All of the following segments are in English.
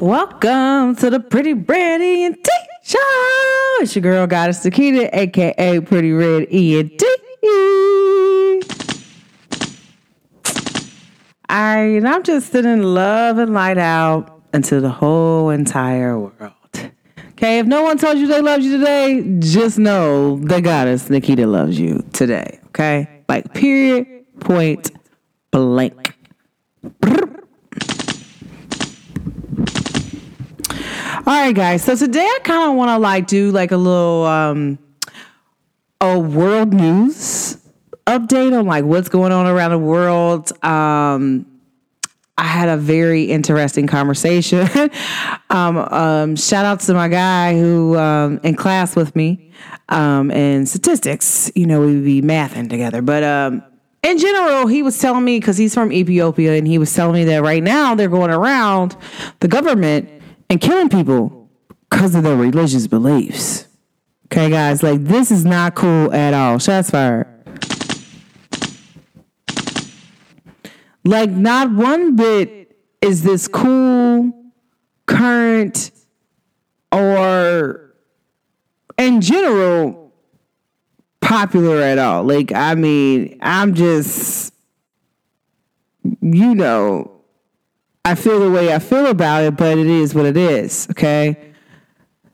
Welcome to the Pretty Red ENT Show. It's your girl, Goddess Nikita, aka Pretty Red ENT. I, and I'm just sending love and light out into the whole entire world. Okay, if no one told you they loved you today, just know the goddess Nikita loves you today. Okay, like period, point blank. All right, guys. So today I kind of want to like do like a little um a world news update on like what's going on around the world. Um I had a very interesting conversation. um, um, shout out to my guy who um, in class with me um, in statistics. You know, we'd be mathing together. But um, in general, he was telling me because he's from Ethiopia, and he was telling me that right now they're going around the government and killing people because of their religious beliefs. Okay, guys, like this is not cool at all. Shots fired. Like, not one bit is this cool, current, or in general popular at all. Like, I mean, I'm just, you know, I feel the way I feel about it, but it is what it is. Okay.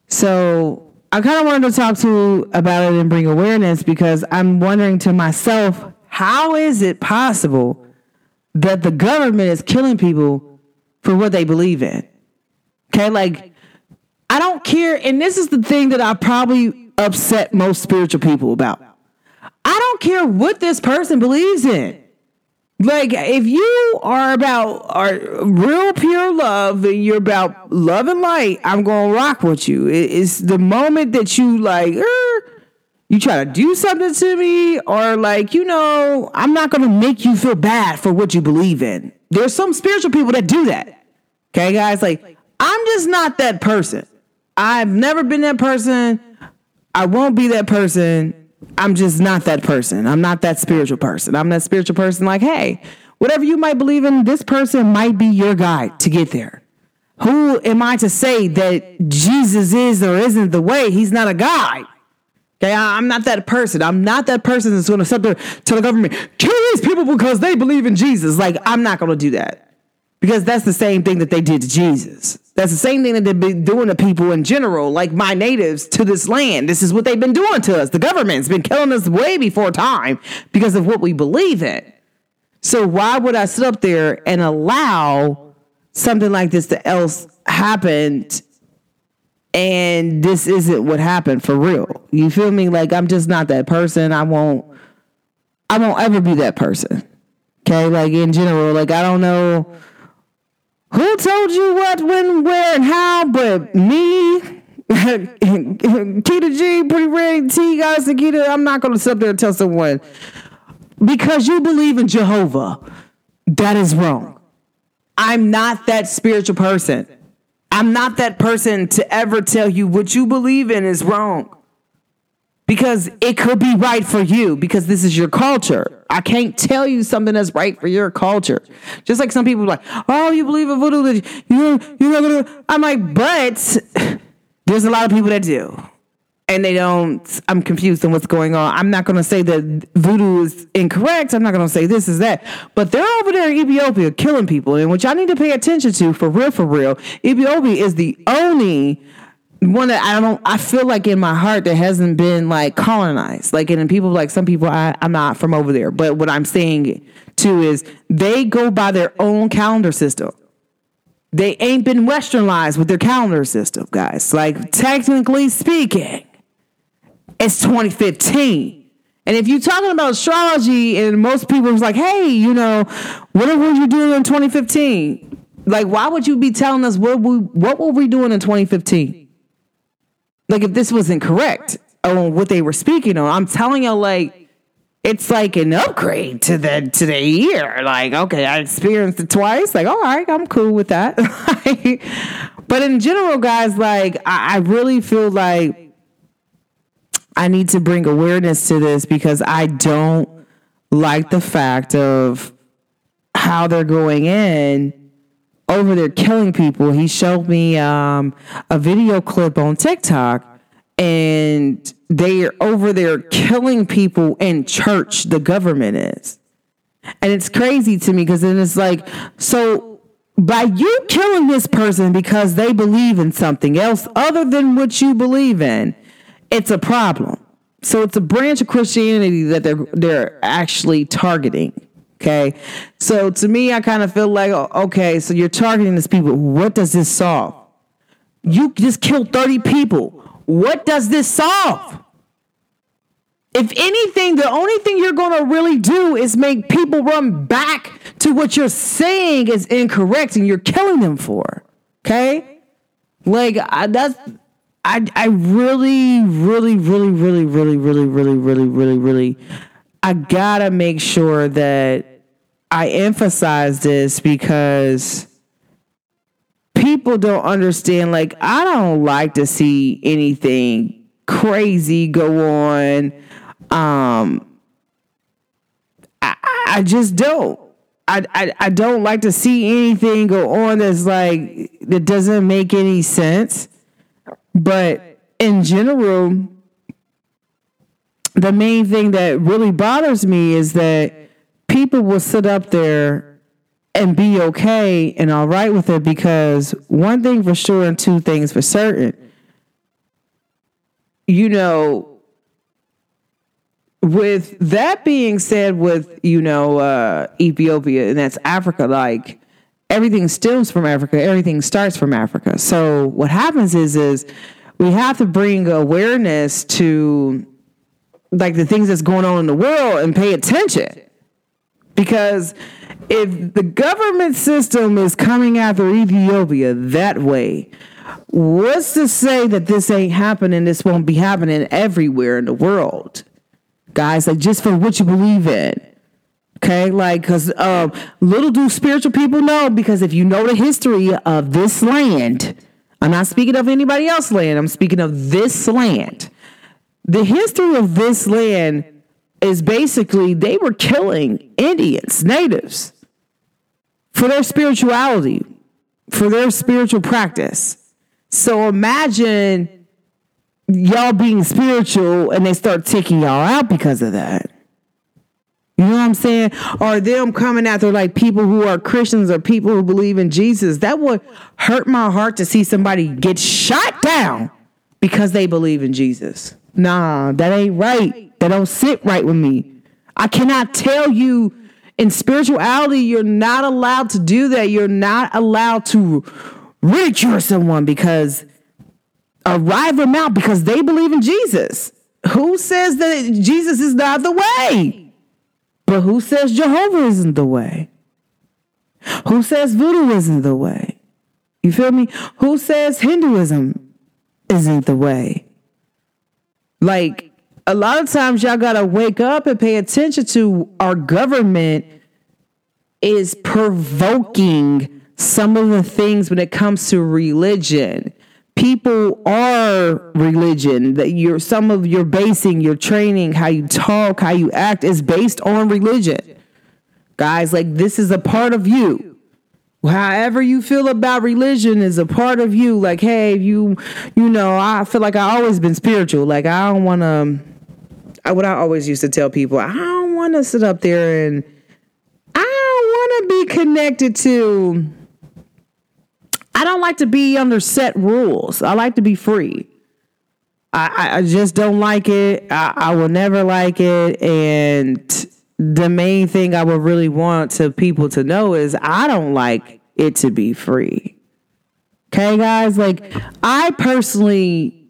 So I kind of wanted to talk to about it and bring awareness because I'm wondering to myself, how is it possible that the government is killing people for what they believe in. Okay, like I don't care, and this is the thing that I probably upset most spiritual people about. I don't care what this person believes in. Like if you are about are real pure love and you're about love and light, I'm gonna rock with you. It's the moment that you like, er, you try to do something to me or like you know i'm not to make you feel bad for what you believe in. There's some spiritual people that do that. Okay guys? Like i'm just not that person. I've never been that person. I won't be that person i'm just not that person. I'm not that spiritual person. I'm that spiritual person like hey whatever you might believe in this person might be your guide to get there. Who am i to say that jesus is or isn't the way? He's not a guide. Okay, I'm not that person. I'm not that person that's going to sit there tell the government kill these people because they believe in Jesus. Like I'm not going to do that because that's the same thing that they did to Jesus. That's the same thing that they've been doing to people in general, like my natives to this land. This is what they've been doing to us. The government's been killing us way before time because of what we believe in. So why would I sit up there and allow something like this to else happen and this isn't what happened for real. You feel me? Like I'm just not that person. I won't I won't ever be that person. Okay? Like in general, like I don't know who told you what, when, where, and how, but me, Kita G, pretty red T guys, Nikita, I'm not gonna sit up there and tell someone because you believe in Jehovah, that is wrong. I'm not that spiritual person. I'm not that person to ever tell you what you believe in is wrong. Because it could be right for you because this is your culture. I can't tell you something that's right for your culture. Just like some people like, oh, you believe in voodoo, you not gonna. I'm like, but there's a lot of people that do and they don't i'm confused on what's going on i'm not going to say that voodoo is incorrect i'm not going to say this is that but they're over there in ethiopia killing people and which i need to pay attention to for real for real ethiopia is the only one that i don't i feel like in my heart that hasn't been like colonized like and people like some people I, i'm not from over there but what i'm saying too is they go by their own calendar system they ain't been westernized with their calendar system, guys. Like, technically speaking, it's 2015. And if you're talking about astrology, and most people was like, hey, you know, what were you doing in 2015? Like, why would you be telling us what we what were we doing in 2015? Like, if this wasn't correct on what they were speaking on, I'm telling you, like, it's like an upgrade to the to the year. Like, okay, I experienced it twice. Like, all right, I'm cool with that. but in general, guys, like, I, I really feel like I need to bring awareness to this because I don't like the fact of how they're going in over there killing people. He showed me um, a video clip on TikTok, and they are over there killing people in church. The government is, and it's crazy to me because then it's like, so by you killing this person because they believe in something else other than what you believe in, it's a problem. So it's a branch of Christianity that they're they're actually targeting. Okay. So to me, I kind of feel like, okay, so you're targeting these people. What does this solve? You just killed 30 people. What does this solve? If anything, the only thing you're going to really do is make people run back to what you're saying is incorrect and you're killing them for. Okay? Like, I, that's. I, I really, really, really, really, really, really, really, really, really, really, I gotta make sure that I emphasize this because people don't understand. Like, I don't like to see anything crazy go on. Um, I, I just don't. I, I, I don't like to see anything go on that's like that doesn't make any sense. But in general, the main thing that really bothers me is that people will sit up there and be okay and all right with it because one thing for sure and two things for certain. You know, with that being said, with, you know, uh, Ethiopia, and that's Africa, like everything stems from Africa, everything starts from Africa. So what happens is, is we have to bring awareness to like the things that's going on in the world and pay attention because if the government system is coming after Ethiopia that way, what's to say that this ain't happening? This won't be happening everywhere in the world, guys. Like just for what you believe in. Okay, like because um, little do spiritual people know because if you know the history of this land, I'm not speaking of anybody else's land. I'm speaking of this land. The history of this land is basically they were killing Indians, natives, for their spirituality, for their spiritual practice. So imagine y'all being spiritual and they start taking y'all out because of that. You know what I'm saying? Or them coming after like people who are Christians or people who believe in Jesus. That would hurt my heart to see somebody get shot down because they believe in Jesus. Nah, that ain't right that don't sit right with me. I cannot tell you in spirituality, you're not allowed to do that. You're not allowed to ridicule someone because arrive them out because they believe in Jesus. Who says that Jesus is not the way? But who says Jehovah isn't the way? Who says voodoo isn't the way? You feel me? Who says Hinduism isn't the way? Like, a lot of times y'all got to wake up and pay attention to our government is provoking some of the things when it comes to religion. People are religion that you're some of your basing, your training, how you talk, how you act is based on religion. Guys, like this is a part of you. However you feel about religion is a part of you. Like, hey, you, you know, I feel like I always been spiritual. Like I don't want to I, what I always used to tell people, I don't want to sit up there and I don't want to be connected to. I don't like to be under set rules. I like to be free. I, I just don't like it. I, I will never like it. And the main thing I would really want to people to know is I don't like it to be free. Okay, guys? Like, I personally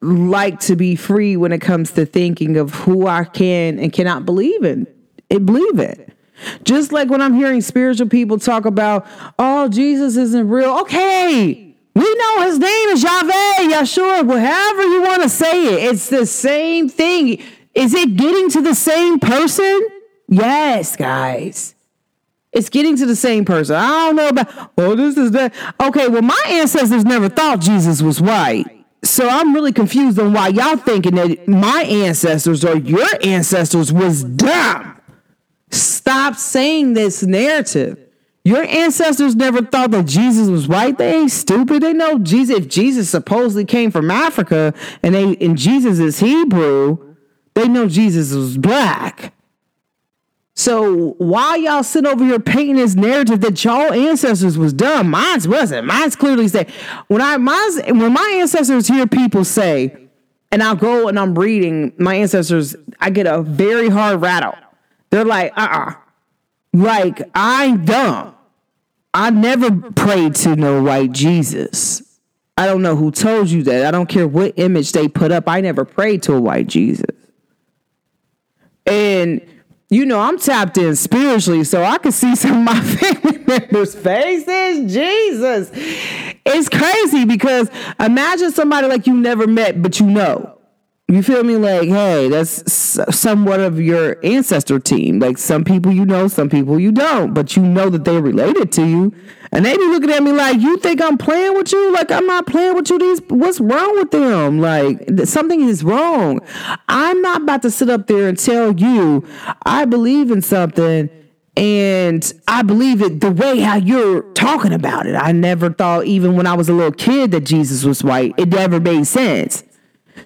like to be free when it comes to thinking of who I can and cannot believe in. It believe it. Just like when I'm hearing spiritual people talk about, oh, Jesus isn't real. Okay, we know his name is Yahweh, Yeshua, whatever you want to say it. It's the same thing. Is it getting to the same person? Yes, guys. It's getting to the same person. I don't know about, oh, this is that. Okay, well, my ancestors never thought Jesus was white. So I'm really confused on why y'all thinking that my ancestors or your ancestors was dumb. Stop saying this narrative. Your ancestors never thought that Jesus was white. They ain't stupid. They know Jesus. If Jesus supposedly came from Africa and they and Jesus is Hebrew, they know Jesus was black. So why y'all sit over here painting this narrative that y'all ancestors was dumb? Mine's wasn't. Mine's clearly say when I mine's when my ancestors hear people say, and I'll go and I'm reading my ancestors, I get a very hard rattle. They're like, uh-uh. Like, I'm dumb. I never prayed to no white Jesus. I don't know who told you that. I don't care what image they put up. I never prayed to a white Jesus. And you know, I'm tapped in spiritually, so I can see some of my family members' faces. Jesus. It's crazy because imagine somebody like you never met, but you know. You feel me? Like, hey, that's somewhat of your ancestor team. Like, some people you know, some people you don't, but you know that they're related to you. And they be looking at me like, you think I'm playing with you? Like, I'm not playing with you. These, what's wrong with them? Like, something is wrong. I'm not about to sit up there and tell you I believe in something and I believe it the way how you're talking about it. I never thought, even when I was a little kid, that Jesus was white. It never made sense.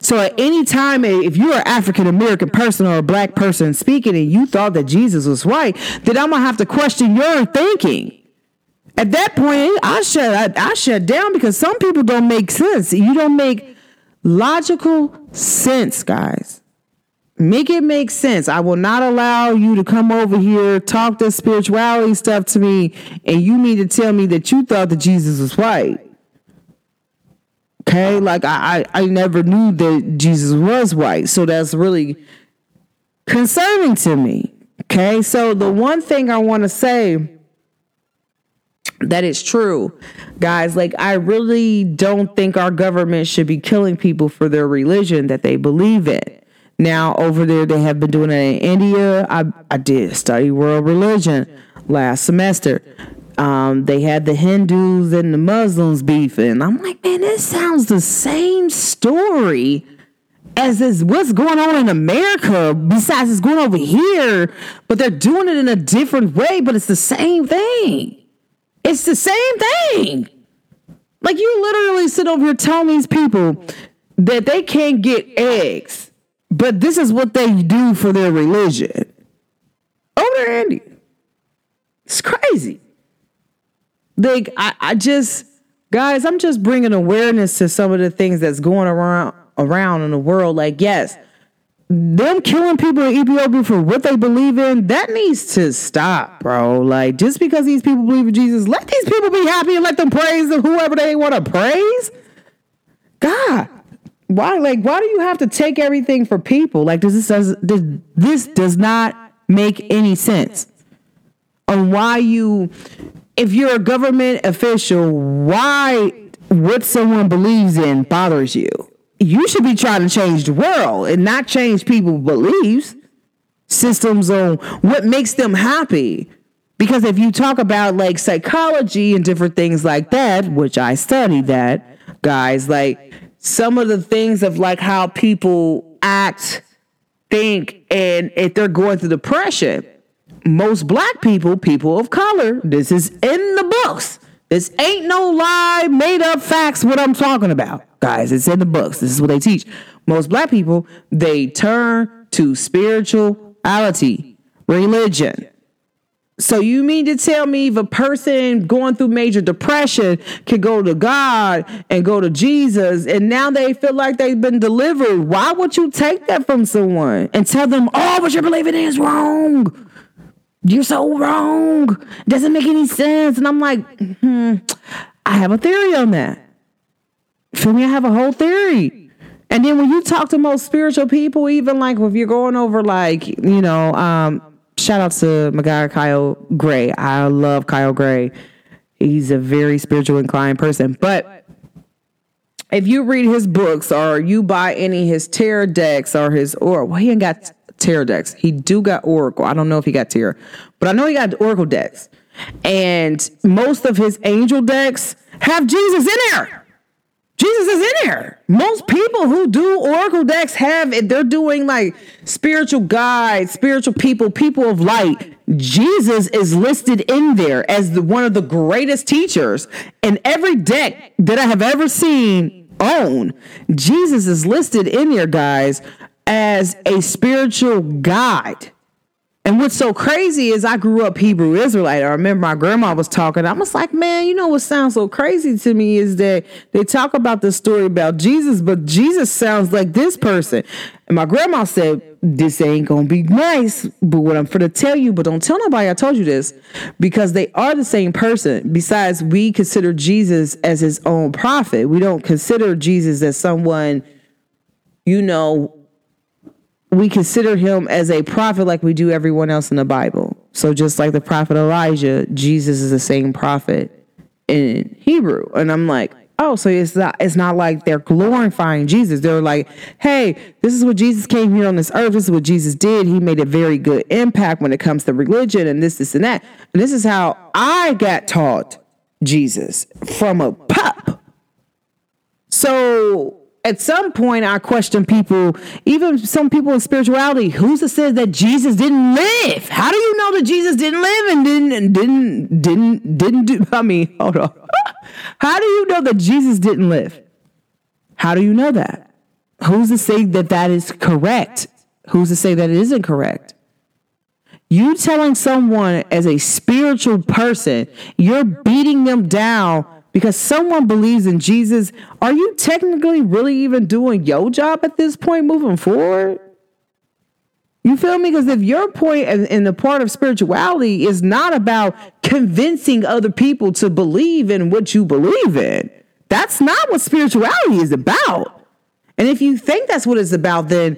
So at any time, eh, if you're an African American person or a black person speaking and you thought that Jesus was white, then I'm gonna have to question your thinking. At that point, I shut I, I shut down because some people don't make sense. You don't make logical sense, guys. Make it make sense. I will not allow you to come over here, talk this spirituality stuff to me, and you mean to tell me that you thought that Jesus was white. Okay, like I, I, I never knew that Jesus was white, so that's really concerning to me. Okay, so the one thing I want to say that is true, guys, like I really don't think our government should be killing people for their religion that they believe in. Now, over there, they have been doing it in India. I, I did study world religion last semester um, they had the Hindus and the Muslims beefing. I'm like, man, this sounds the same story as is what's going on in America. Besides, it's going over here, but they're doing it in a different way. But it's the same thing. It's the same thing. Like you literally sit over here telling these people that they can't get eggs, but this is what they do for their religion. Over Andy. It's crazy. Like I, I just guys, I'm just bringing awareness to some of the things that's going around around in the world. Like yes, them killing people in Ethiopia for what they believe in, that needs to stop, bro. Like, just because these people believe in Jesus, let these people be happy and let them praise whoever they want to praise. God, why? Like, why do you have to take everything for people? Like, this does this does not make any sense on why you if you're a government official, why what someone believes in bothers you? You should be trying to change the world and not change people's beliefs, systems on what makes them happy. Because if you talk about like psychology and different things like that, which I study that, guys, like some of the things of like how people act, think, and if they're going through depression, most black people, people of color, this is in the books. This ain't no lie, made up facts, what I'm talking about. Guys, it's in the books. This is what they teach. Most black people, they turn to spirituality, religion. So you mean to tell me if a person going through major depression can go to God and go to Jesus and now they feel like they've been delivered? Why would you take that from someone and tell them, oh, what you're believing is wrong? You're so wrong. It Doesn't make any sense. And I'm like, hmm, I have a theory on that. For me, I have a whole theory. And then when you talk to most spiritual people, even like if you're going over like, you know, um, shout out to my guy Kyle Gray. I love Kyle Gray. He's a very spiritual inclined person. But if you read his books or you buy any his tarot decks or his or well, he ain't got tarot decks. He do got Oracle. I don't know if he got tarot, but I know he got Oracle decks. And most of his angel decks have Jesus in there. Jesus is in there. Most people who do oracle decks have it. they're doing like spiritual guides, spiritual people, people of light. Jesus is listed in there as the, one of the greatest teachers. And every deck that I have ever seen own, Jesus is listed in there, guys, as a spiritual guide. And what's so crazy is I grew up Hebrew Israelite. I remember my grandma was talking. I was like, man, you know what sounds so crazy to me is that they talk about the story about Jesus, but Jesus sounds like this person. And my grandma said, this ain't gonna be nice, but what I'm to tell you, but don't tell nobody I told you this, because they are the same person. Besides, we consider Jesus as his own prophet. We don't consider Jesus as someone, you know, we consider him as a prophet like we do everyone else in the Bible. So just like the prophet Elijah, Jesus is the same prophet in Hebrew. And I'm like, oh, so it's not it's not like they're glorifying Jesus. They're like, hey, this is what Jesus came here on this earth. This is what Jesus did. He made a very good impact when it comes to religion and this, this, and that. And this is how I got taught Jesus from a pup. So at some point I question people, even some people in spirituality, who's to say that Jesus didn't live? How do you know that Jesus didn't live and didn't and didn't didn't didn't do I mean, hold on. How do you know that Jesus didn't live? How do you know that? Who's to say that that is correct? Who's to say that it isn't correct? You telling someone as a spiritual person, you're beating them down because someone believes in Jesus, are you technically really even doing your job at this point moving forward? You feel me? Because if your point in the part of spirituality is not about convincing other people to believe in what you believe in, that's not what spirituality is about. And if you think that's what it's about, then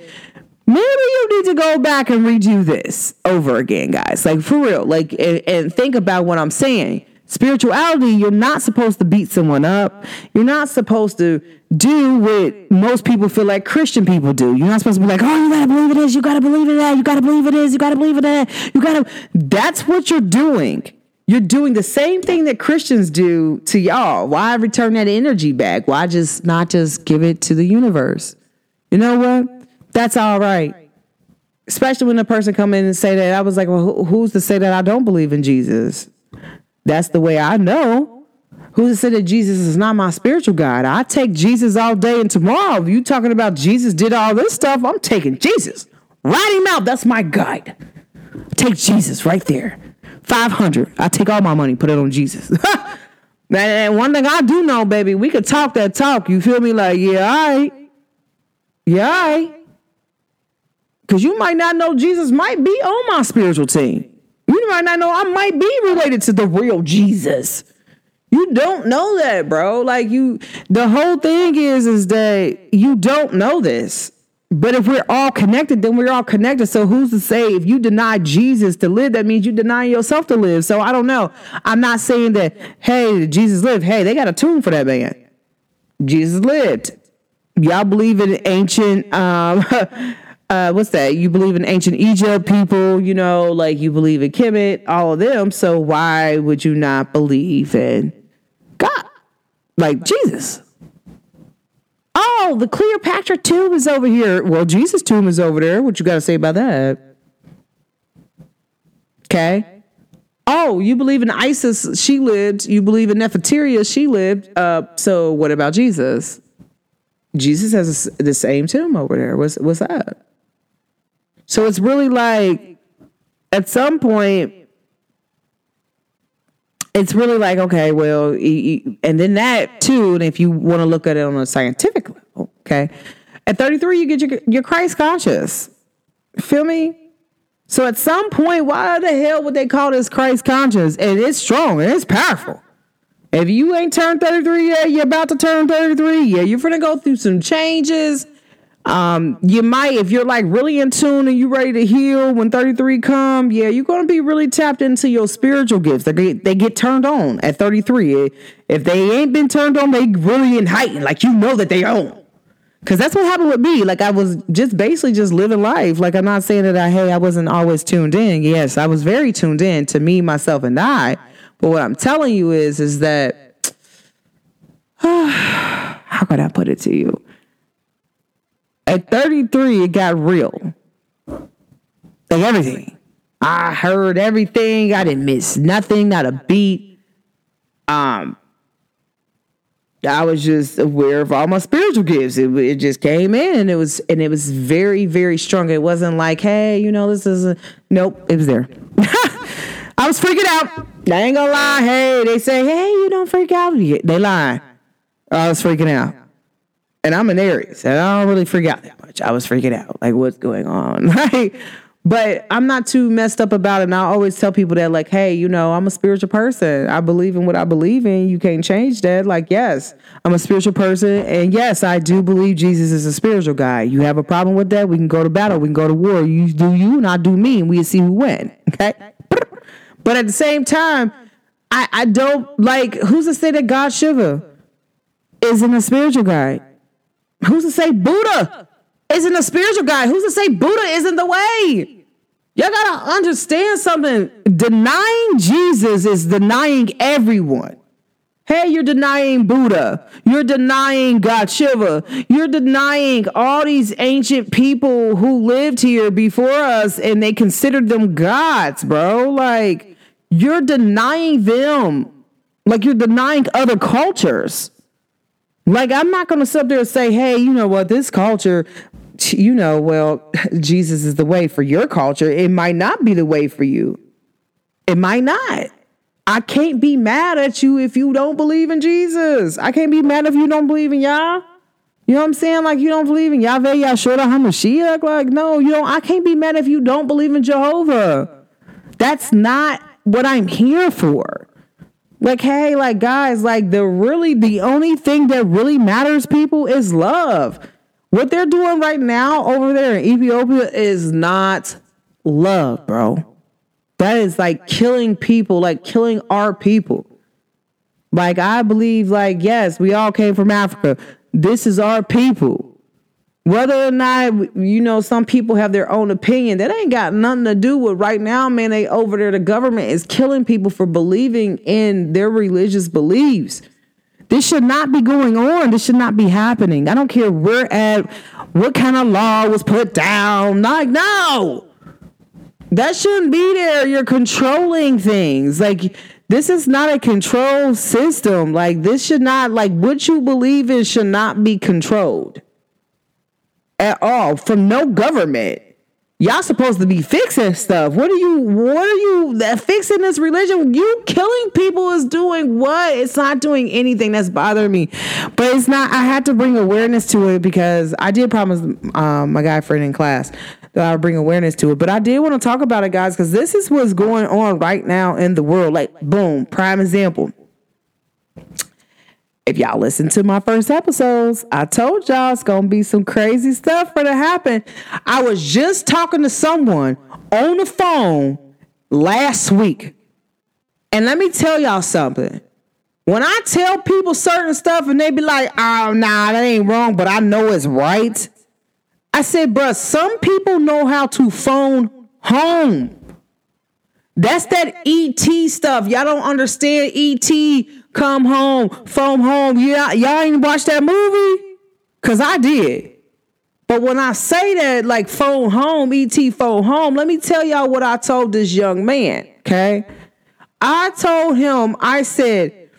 maybe you need to go back and redo this over again, guys. Like for real. Like and, and think about what I'm saying. Spirituality, you're not supposed to beat someone up. You're not supposed to do what most people feel like Christian people do. You're not supposed to be like, oh, you gotta believe it is, you gotta believe it that, you gotta believe it is, you gotta believe it that, you gotta. That's what you're doing. You're doing the same thing that Christians do to y'all. Why return that energy back? Why just not just give it to the universe? You know what? That's all right. Especially when a person come in and say that, I was like, well, who's to say that I don't believe in Jesus? That's the way I know. To say that Jesus is not my spiritual guide? I take Jesus all day and tomorrow. If you talking about Jesus did all this stuff, I'm taking Jesus. Write him out. That's my guide. Take Jesus right there. 500. I take all my money, put it on Jesus. and one thing I do know, baby, we could talk that talk. You feel me? Like, yeah, all right. Yeah, all right. Because you might not know Jesus might be on my spiritual team. You might not know I might be related to the real Jesus. You don't know that, bro. Like you the whole thing is is that you don't know this. But if we're all connected, then we're all connected. So who's to say if you deny Jesus to live, that means you deny yourself to live. So I don't know. I'm not saying that, hey, Jesus lived. Hey, they got a tomb for that man. Jesus lived. Y'all believe in ancient um uh, what's that? You believe in ancient Egypt people, you know, like you believe in Kemet, all of them. So why would you not believe in God, like Jesus? Oh, the Cleopatra tomb is over here. Well, Jesus' tomb is over there. What you got to say about that? Okay. Oh, you believe in Isis? She lived. You believe in Nefertiti? She lived. Uh, so what about Jesus? Jesus has the same tomb over there. What's what's that? So it's really like at some point, it's really like, okay, well, and then that too, and if you want to look at it on a scientific level, okay, at 33, you get your, your Christ conscious. Feel me? So at some point, why the hell would they call this Christ conscious? And it's strong and it's powerful. If you ain't turned 33 yet, you're about to turn 33. Yeah, you're gonna go through some changes. Um, you might, if you're like really in tune and you're ready to heal when 33 come, yeah, you're gonna be really tapped into your spiritual gifts. They get, they get turned on at 33. If they ain't been turned on, they really in heightened. Like you know that they own. Cause that's what happened with me. Like I was just basically just living life. Like I'm not saying that I hey I wasn't always tuned in. Yes, I was very tuned in to me, myself, and I. But what I'm telling you is is that how could I put it to you? At 33, it got real. Like everything. I heard everything. I didn't miss nothing, not a beat. Um, I was just aware of all my spiritual gifts. It, it just came in and it was and it was very, very strong. It wasn't like, hey, you know, this is a nope, it was there. I was freaking out. I ain't gonna lie. Hey, they say, hey, you don't freak out. They lie. I was freaking out. And I'm an Aries, and I don't really freak out that much. I was freaking out. Like, what's going on? Like, but I'm not too messed up about it. And I always tell people that, like, hey, you know, I'm a spiritual person. I believe in what I believe in. You can't change that. Like, yes, I'm a spiritual person. And yes, I do believe Jesus is a spiritual guy. You have a problem with that? We can go to battle. We can go to war. You do you, and I do me, and we see who win. Okay? But at the same time, I, I don't like who's to say that God Shiva isn't a spiritual guy? Who's to say Buddha isn't a spiritual guy? Who's to say Buddha isn't the way? Y'all gotta understand something. Denying Jesus is denying everyone. Hey, you're denying Buddha. You're denying God Shiva. You're denying all these ancient people who lived here before us and they considered them gods, bro. Like, you're denying them. Like, you're denying other cultures. Like, I'm not going to sit up there and say, hey, you know what, this culture, you know, well, Jesus is the way for your culture. It might not be the way for you. It might not. I can't be mad at you if you don't believe in Jesus. I can't be mad if you don't believe in Yah. You know what I'm saying? Like you don't believe in Yahweh Yahshua HaMashiach. Like, no, you don't. I can't be mad if you don't believe in Jehovah. That's not what I'm here for. Like, hey, like guys, like the really the only thing that really matters, people, is love. What they're doing right now over there in Ethiopia is not love, bro. That is like killing people, like killing our people. Like I believe, like, yes, we all came from Africa. This is our people. Whether or not, you know, some people have their own opinion, that ain't got nothing to do with right now, man. They over there, the government is killing people for believing in their religious beliefs. This should not be going on. This should not be happening. I don't care where at, what kind of law was put down. Like, no. That shouldn't be there. You're controlling things. Like this is not a control system. Like this should not like what you believe in should not be controlled at all from no government. Y'all supposed to be fixing stuff. What are you? What are you that fixing this religion? You killing people is doing what? It's not doing anything that's bothering me. But it's not. I had to bring awareness to it because I did promise um, my guy friend in class that I would bring awareness to it. But I did want to talk about it, guys, because this is what's going on right now in the world. Like, boom, prime example. If y'all listen to my first episodes, I told y'all it's gonna be some crazy stuff for to happen. I was just talking to someone on the phone last week. And let me tell y'all something. When I tell people certain stuff and they be like, oh, nah, that ain't wrong, but I know it's right. I said, bruh, some people know how to phone home. That's that ET stuff. Y'all don't understand ET come home, phone home. Yeah, y'all ain't watched that movie? Cause I did. But when I say that, like phone home, ET phone home, let me tell y'all what I told this young man. Okay. I told him, I said,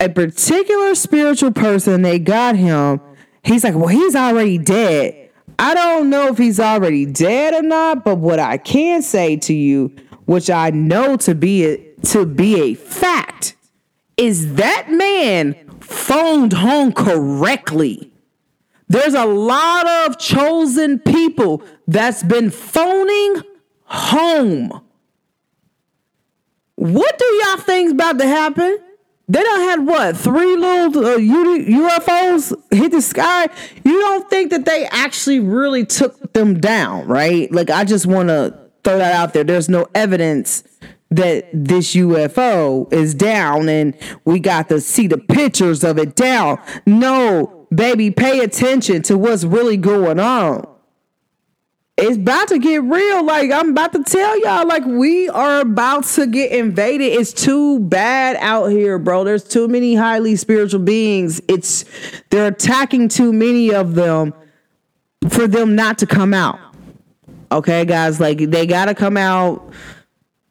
a particular spiritual person, they got him. He's like, well, he's already dead. I don't know if he's already dead or not, but what I can say to you, which I know to be a, to be a fact, is that man phoned home correctly. There's a lot of chosen people that's been phoning home. What do y'all think's about to happen? They don't had what three little uh, UFOs hit the sky. You don't think that they actually really took them down, right? Like I just want to throw that out there. There's no evidence that this UFO is down and we got to see the pictures of it down. No, baby, pay attention to what's really going on. it's about to get real. Like I'm about to tell y'all, like we are about to get invaded. It's too bad out here, bro. There's too many highly spiritual beings. It's they're attacking too many of them for them not to come out. Okay, guys, like they gotta come out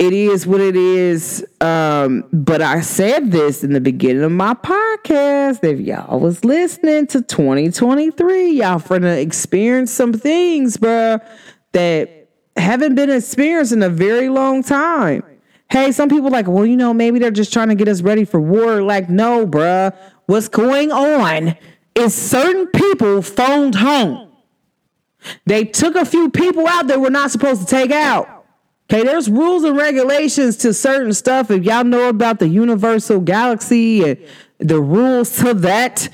it is what it is. Um, but I said this in the beginning of my podcast. If y'all was listening to 2023, y'all finna experience some things, bro, that haven't been experienced in a very long time. Hey, some people like, well, you know, maybe they're just trying to get us ready for war. Like, no, bruh. What's going on is certain people phoned home. They took a few people out that were not supposed to take out. Okay, there's rules and regulations to certain stuff. If y'all know about the universal galaxy and the rules to that,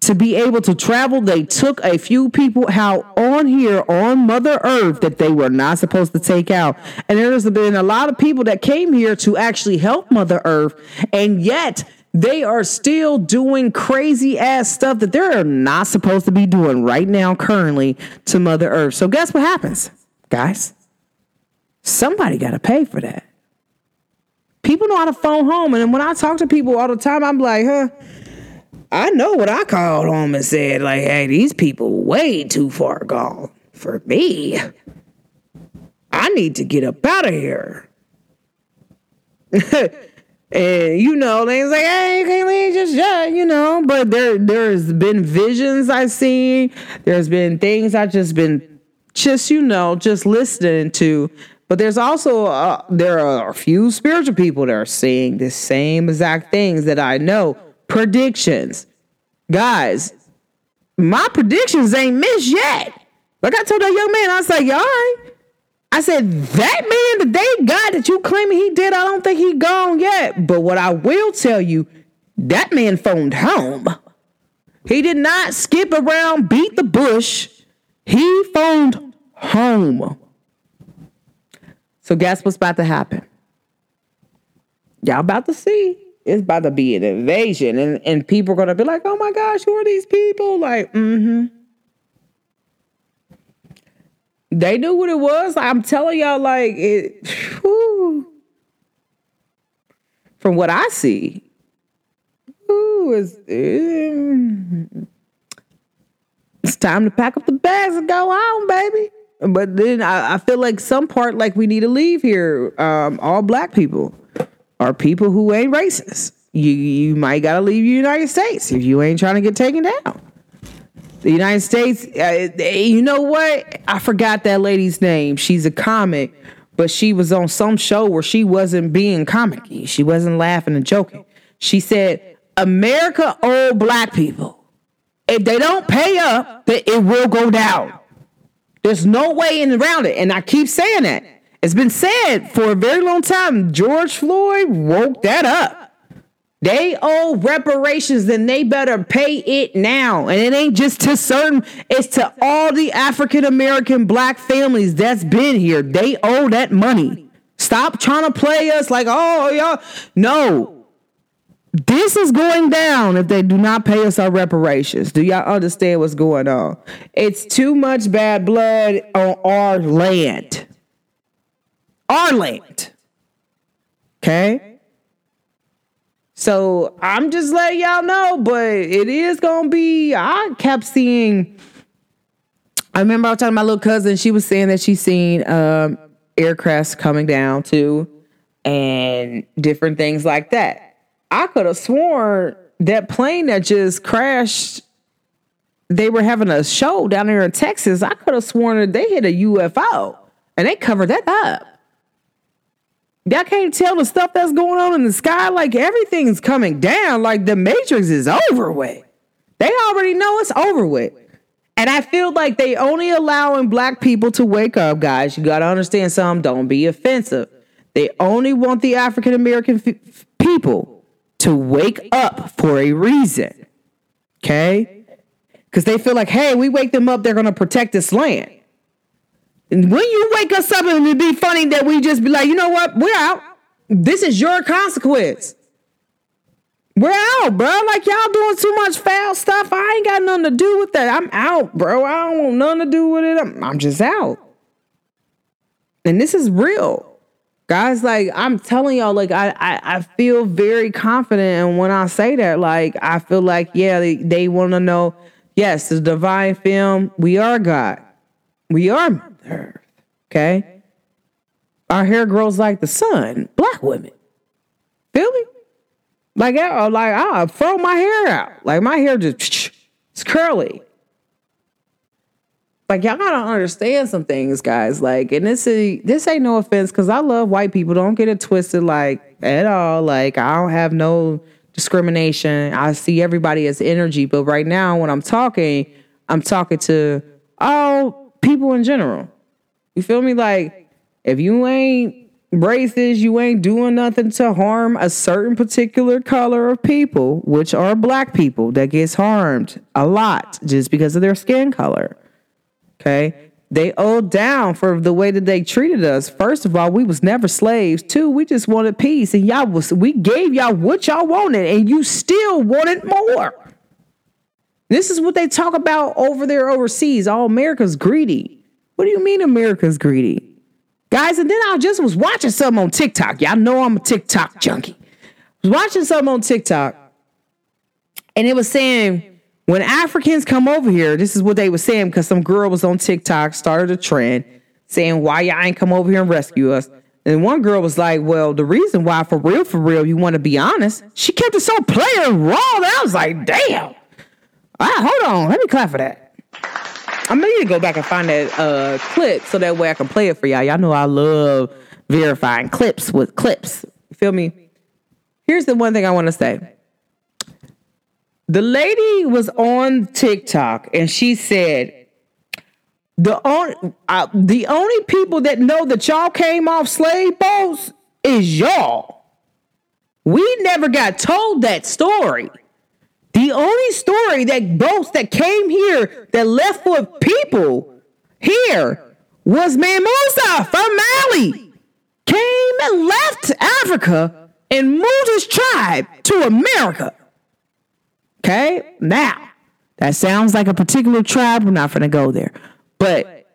to be able to travel, they took a few people out on here on Mother Earth that they were not supposed to take out. And there's been a lot of people that came here to actually help Mother Earth, and yet they are still doing crazy ass stuff that they're not supposed to be doing right now, currently, to Mother Earth. So, guess what happens, guys? Somebody got to pay for that. People know how to phone home. And when I talk to people all the time, I'm like, huh, I know what I called home and said, like, hey, these people way too far gone for me. I need to get up out of here. and you know, they like, hey, you can't leave just yet, you know. But there there's been visions I've seen. There's been things I've just been just, you know, just listening to but there's also uh, there are a few spiritual people that are seeing the same exact things that I know. Predictions, guys. My predictions ain't missed yet. Like I told that young man, I was like, all right. I said, that man, the day God that you claiming he did, I don't think he gone yet. But what I will tell you, that man phoned home. He did not skip around, beat the bush. He phoned home. So guess what's about to happen? Y'all about to see. It's about to be an invasion. And, and people are gonna be like, oh my gosh, who are these people? Like, mm-hmm. They knew what it was. I'm telling y'all, like it whew, from what I see. Ooh, it's, it's time to pack up the bags and go home, baby. But then I, I, feel like some part like we need to leave here. Um, all black people are people who ain't racist. You you might gotta leave the United States if you ain't trying to get taken down. The United States, uh, you know what? I forgot that lady's name. She's a comic, but she was on some show where she wasn't being comicky. She wasn't laughing and joking. She said, "America owe black people. If they don't pay up, it will go down." There's no way in around it. And I keep saying that. It's been said for a very long time. George Floyd woke that up. They owe reparations, then they better pay it now. And it ain't just to certain, it's to all the African American black families that's been here. They owe that money. Stop trying to play us like, oh, y'all. No, this is going down if they do not pay us our reparations. Do y'all understand what's going on? It's too much bad blood on our land. Our land. Okay? So I'm just letting y'all know, but it is gonna be. I kept seeing. I remember I was talking to my little cousin. She was saying that she's seen um, aircrafts coming down too, and different things like that. I could have sworn that plane that just crashed, they were having a show down there in Texas. I could have sworn that they hit a UFO and they covered that up. Y'all can't tell the stuff that's going on in the sky. Like everything's coming down. Like the Matrix is over with. They already know it's over with. And I feel like they only allowing black people to wake up, guys. You got to understand something. Don't be offensive. They only want the African American f- people to wake up for a reason. Okay? Because they feel like, hey, we wake them up, they're going to protect this land. And when you wake us up, and it'd be funny that we just be like, you know what? We're out. This is your consequence. We're out, bro. Like y'all doing too much foul stuff. I ain't got nothing to do with that. I'm out, bro. I don't want nothing to do with it. I'm, I'm just out. And this is real. Guys, like I'm telling y'all, like I, I, I feel very confident and when I say that, like I feel like, yeah, they, they want to know, yes, the divine film, we are God. We are Mother Earth. Okay. Our hair grows like the sun. Black women. Feel me? Like, I, like I throw my hair out. Like my hair just it's curly. Like y'all gotta understand some things, guys. Like, and this is this ain't no offense because I love white people. Don't get it twisted, like at all. Like I don't have no discrimination. I see everybody as energy. But right now, when I'm talking, I'm talking to all people in general. You feel me? Like if you ain't racist, you ain't doing nothing to harm a certain particular color of people, which are black people that gets harmed a lot just because of their skin color. Okay. They owed down for the way that they treated us. First of all, we was never slaves. Two, we just wanted peace. And y'all was we gave y'all what y'all wanted, and you still wanted more. This is what they talk about over there overseas. All America's greedy. What do you mean America's greedy? Guys, and then I just was watching something on TikTok. Y'all know I'm a TikTok junkie. I was watching something on TikTok, and it was saying when Africans come over here, this is what they were saying because some girl was on TikTok, started a trend saying, Why y'all ain't come over here and rescue us? And one girl was like, Well, the reason why, for real, for real, you want to be honest, she kept it so player raw that I was like, Damn. Ah, hold on. Let me clap for that. I may need to go back and find that uh, clip so that way I can play it for y'all. Y'all know I love verifying clips with clips. Feel me? Here's the one thing I want to say the lady was on TikTok and she said, the only uh, the only people that know that y'all came off slave boats is y'all. We never got told that story. The only story that boats that came here that left with people here was Musa from Mali. Came and left Africa and moved his tribe to America. Okay? Now, that sounds like a particular tribe. We're not going to go there. But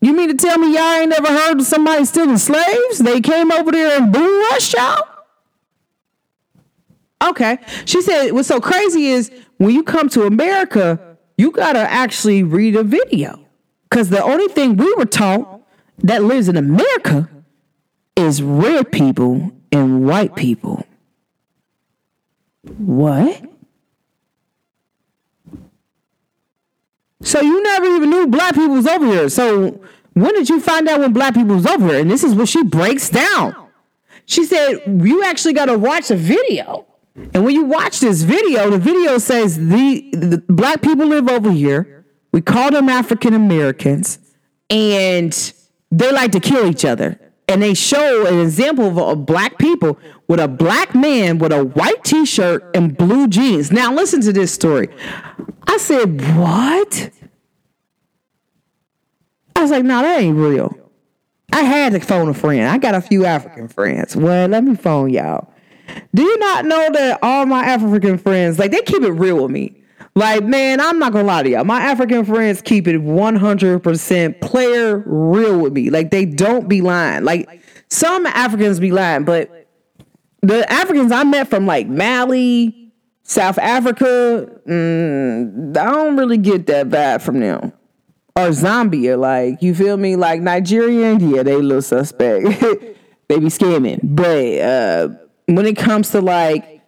you mean to tell me y'all ain't never heard of somebody stealing slaves? They came over there and boom rushed y'all? Okay. She said what's so crazy is when you come to America, you got to actually read a video. Because the only thing we were taught that lives in America is red people and white people. What? So you never even knew black people was over here. So when did you find out when black people was over here? And this is what she breaks down. She said, you actually got to watch a video. And when you watch this video, the video says the, the black people live over here. We call them African Americans and they like to kill each other. And they show an example of, of black people with a black man with a white t-shirt and blue jeans. Now listen to this story. I said, What? I was like, No, that ain't real. I had to phone a friend. I got a few African friends. Well, let me phone y'all. Do you not know that all my African friends, like, they keep it real with me? Like, man, I'm not gonna lie to y'all. My African friends keep it 100% player real with me. Like, they don't be lying. Like, some Africans be lying, but the Africans I met from like Mali, South Africa, mm, I don't really get that vibe from them. Or Zambia, like, you feel me? Like Nigerian, yeah, they little suspect. they be scamming. But uh, when it comes to like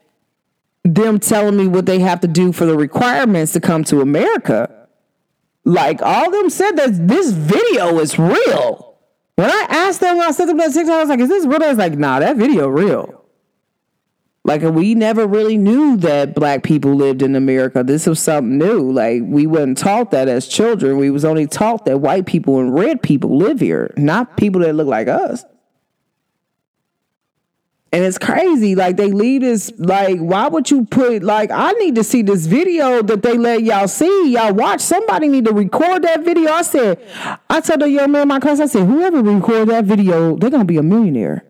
them telling me what they have to do for the requirements to come to America, like all them said that this video is real. When I asked them, when I sent them that TikTok, I was like, is this real? I was like, nah, that video real. Like we never really knew that black people lived in America. This was something new. Like we wasn't taught that as children. We was only taught that white people and red people live here, not people that look like us. And it's crazy. Like they leave this. Like why would you put? Like I need to see this video that they let y'all see. Y'all watch. Somebody need to record that video. I said. I told the young man in my class. I said whoever record that video, they're gonna be a millionaire.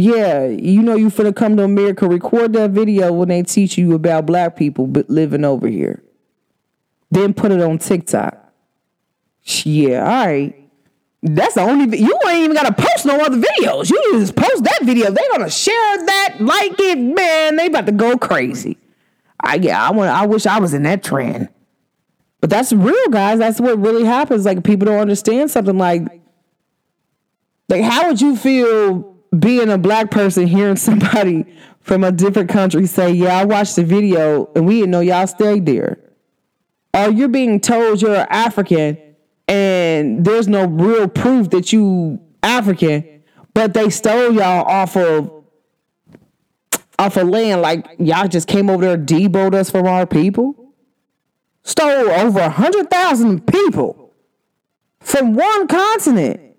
Yeah, you know you finna come to America, record that video when they teach you about black people living over here. Then put it on TikTok. Yeah, all right. That's the only you ain't even gotta post no other videos. You just post that video. They gonna share that, like it, man. They about to go crazy. I yeah, I want. I wish I was in that trend. But that's real, guys. That's what really happens. Like people don't understand something like like how would you feel being a black person hearing somebody from a different country say, Yeah, I watched the video and we didn't know y'all stayed there. Or you're being told you're African and there's no real proof that you African, but they stole y'all off of off of land like y'all just came over there deboed us from our people. Stole over a hundred thousand people from one continent.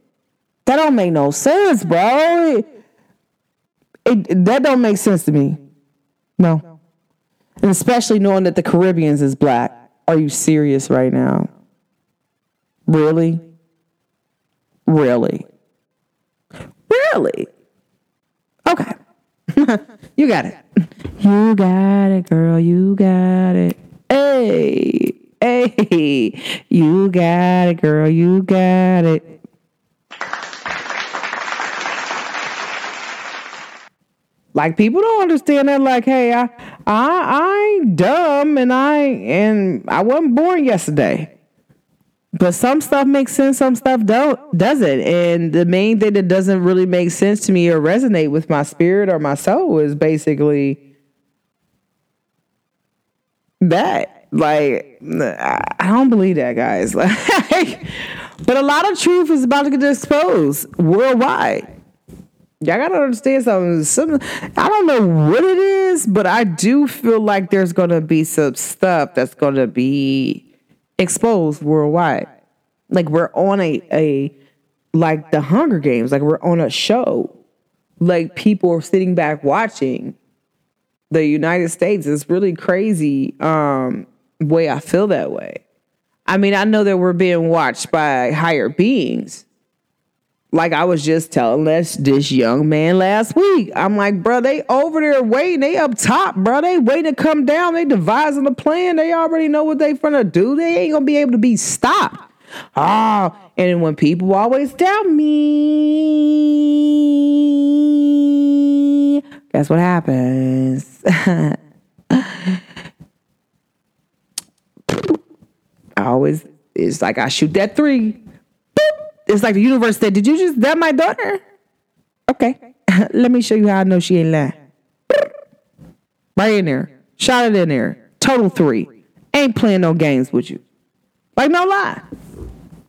That don't make no sense, bro. It, it, that don't make sense to me. No. And especially knowing that the Caribbeans is black. Are you serious right now? Really? Really? Really? Okay. you got it. You got it, girl. You got it. Hey. Hey. You got it, girl. You got it. Like people don't understand that. Like, hey, I, I, I ain't dumb, and I and I wasn't born yesterday. But some stuff makes sense, some stuff don't doesn't. And the main thing that doesn't really make sense to me or resonate with my spirit or my soul is basically that. Like, I don't believe that, guys. Like, but a lot of truth is about to get exposed worldwide. Y'all gotta understand something. Some, I don't know what it is, but I do feel like there's gonna be some stuff that's gonna be exposed worldwide. Like we're on a a like the Hunger Games, like we're on a show. Like people are sitting back watching. The United States is really crazy um way I feel that way. I mean, I know that we're being watched by higher beings. Like I was just telling this this young man last week. I'm like, bro, they over there waiting. They up top, bro. They waiting to come down. They devising a plan. They already know what they finna do. They ain't gonna be able to be stopped. Ah, oh, and when people always tell me, guess what happens? I always it's like I shoot that three it's like the universe said, Did you just that my daughter? Okay. Let me show you how I know she ain't lying. Right in there. Shot it in there. Total three. Ain't playing no games with you. Like no lie.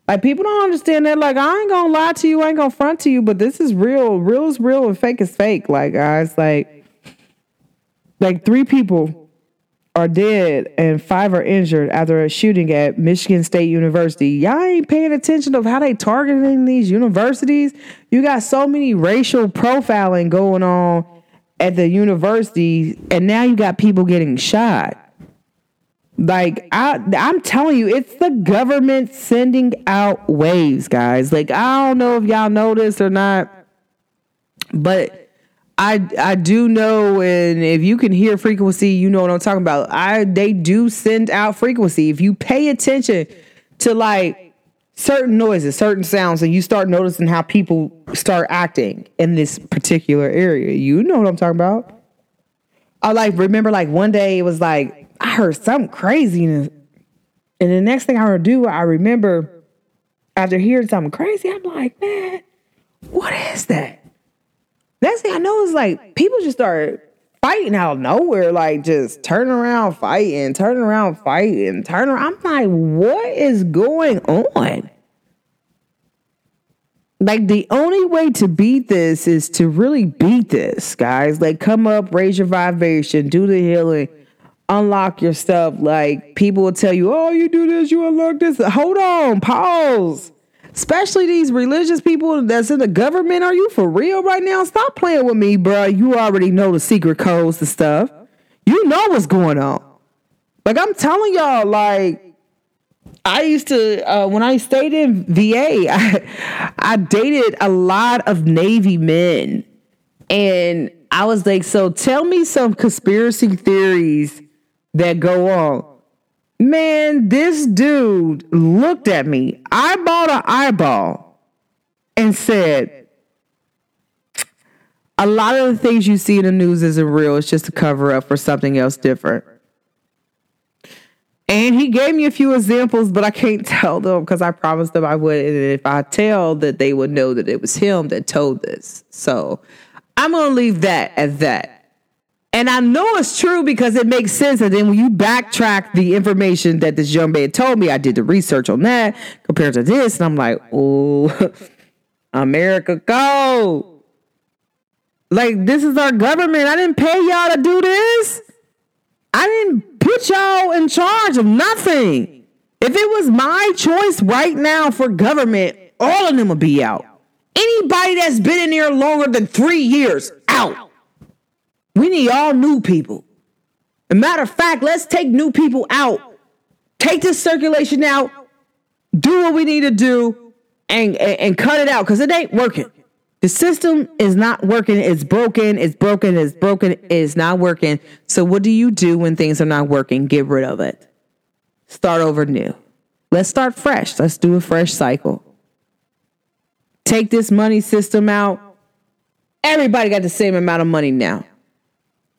Like people don't understand that. Like I ain't gonna lie to you, I ain't gonna front to you, but this is real. Real is real and fake is fake. Like guys, like like three people are dead and five are injured after a shooting at Michigan State University. Y'all ain't paying attention of how they targeting these universities. You got so many racial profiling going on at the university, and now you got people getting shot. Like I, I'm telling you, it's the government sending out waves, guys. Like I don't know if y'all this or not, but I I do know, and if you can hear frequency, you know what I'm talking about. I they do send out frequency. If you pay attention to like certain noises, certain sounds, and you start noticing how people start acting in this particular area, you know what I'm talking about. I like remember like one day it was like I heard something crazy, and the next thing I do, I remember after hearing something crazy, I'm like, man, what is that? Next thing I know is like people just start fighting out of nowhere, like just turning around fighting, turning around fighting, turning around. I'm like, what is going on? Like the only way to beat this is to really beat this, guys. Like come up, raise your vibration, do the healing, unlock your stuff. Like people will tell you, oh, you do this, you unlock this. Hold on, pause especially these religious people that's in the government. Are you for real right now? Stop playing with me, bro. You already know the secret codes and stuff. You know what's going on. Like I'm telling y'all, like I used to uh, when I stayed in VA, I, I dated a lot of Navy men, and I was like, so tell me some conspiracy theories that go on. Man, this dude looked at me eyeball to eyeball and said, a lot of the things you see in the news isn't real. It's just a cover up for something else different. And he gave me a few examples, but I can't tell them because I promised them I would. And if I tell that they would know that it was him that told this. So I'm going to leave that at that. And I know it's true because it makes sense. And then when you backtrack the information that this young man told me, I did the research on that compared to this. And I'm like, oh, America, go. Like, this is our government. I didn't pay y'all to do this. I didn't put y'all in charge of nothing. If it was my choice right now for government, all of them would be out. Anybody that's been in there longer than three years, out. We need all new people. A matter of fact, let's take new people out. Take this circulation out. Do what we need to do and, and, and cut it out because it ain't working. The system is not working. It's broken. It's broken. It's broken. It's not working. So, what do you do when things are not working? Get rid of it. Start over new. Let's start fresh. Let's do a fresh cycle. Take this money system out. Everybody got the same amount of money now.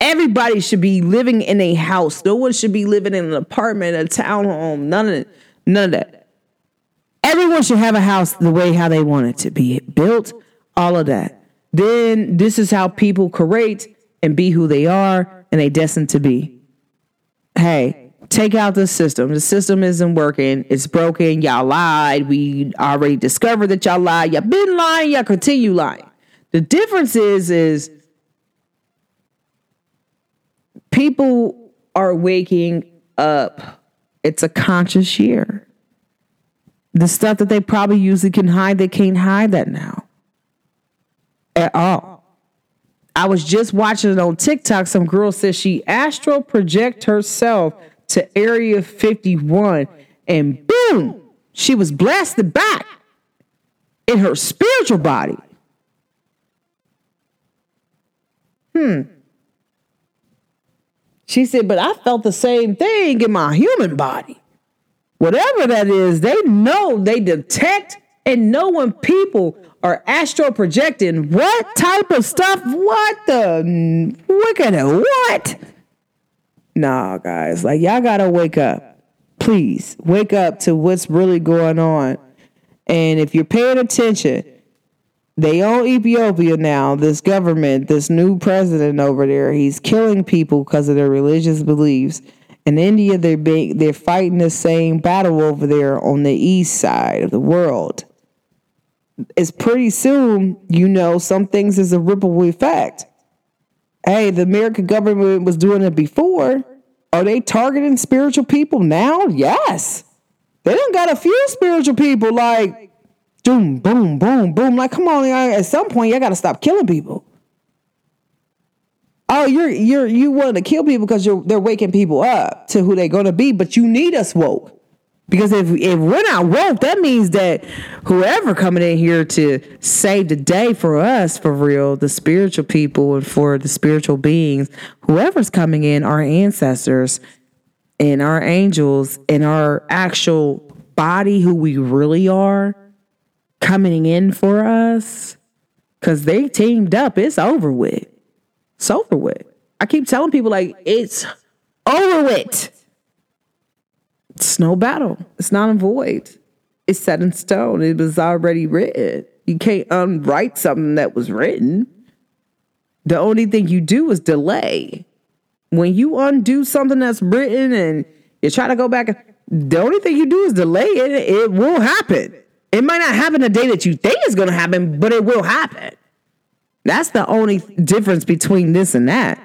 Everybody should be living in a house. No one should be living in an apartment, a townhome, none of. None of that. Everyone should have a house the way how they want it to be built, all of that. Then this is how people create and be who they are and they destined to be. Hey, take out the system. The system isn't working. It's broken. Y'all lied. We already discovered that y'all lied. Y'all been lying. Y'all continue lying. The difference is, is people are waking up. It's a conscious year. The stuff that they probably usually can hide, they can't hide that now at all. I was just watching it on TikTok. Some girl says she astral project herself to Area 51 and boom, she was blasted back in her spiritual body. Hmm. She said, but I felt the same thing in my human body. Whatever that is, they know, they detect and know when people are astral projecting what type of stuff, what the wicked, what? Nah, guys, like y'all gotta wake up. Please wake up to what's really going on. And if you're paying attention, they own Ethiopia now. This government, this new president over there, he's killing people because of their religious beliefs. In India, they're being, they're fighting the same battle over there on the east side of the world. It's pretty soon, you know, some things is a ripple effect. Hey, the American government was doing it before. Are they targeting spiritual people now? Yes. They don't got a few spiritual people like boom, boom, boom, boom. Like, come on, y'all. at some point, you got to stop killing people. Oh, you're you're you want to kill people because you're they're waking people up to who they're to be, but you need us woke. Because if if we're not woke, that means that whoever coming in here to save the day for us, for real, the spiritual people and for the spiritual beings, whoever's coming in, our ancestors and our angels and our actual body, who we really are, coming in for us because they teamed up. It's over with. It's over with. I keep telling people like it's over with. It's no battle. It's not a void. It's set in stone. It was already written. You can't unwrite something that was written. The only thing you do is delay. When you undo something that's written and you try to go back, the only thing you do is delay it. It will happen. It might not happen the day that you think it's going to happen, but it will happen. That's the only difference between this and that.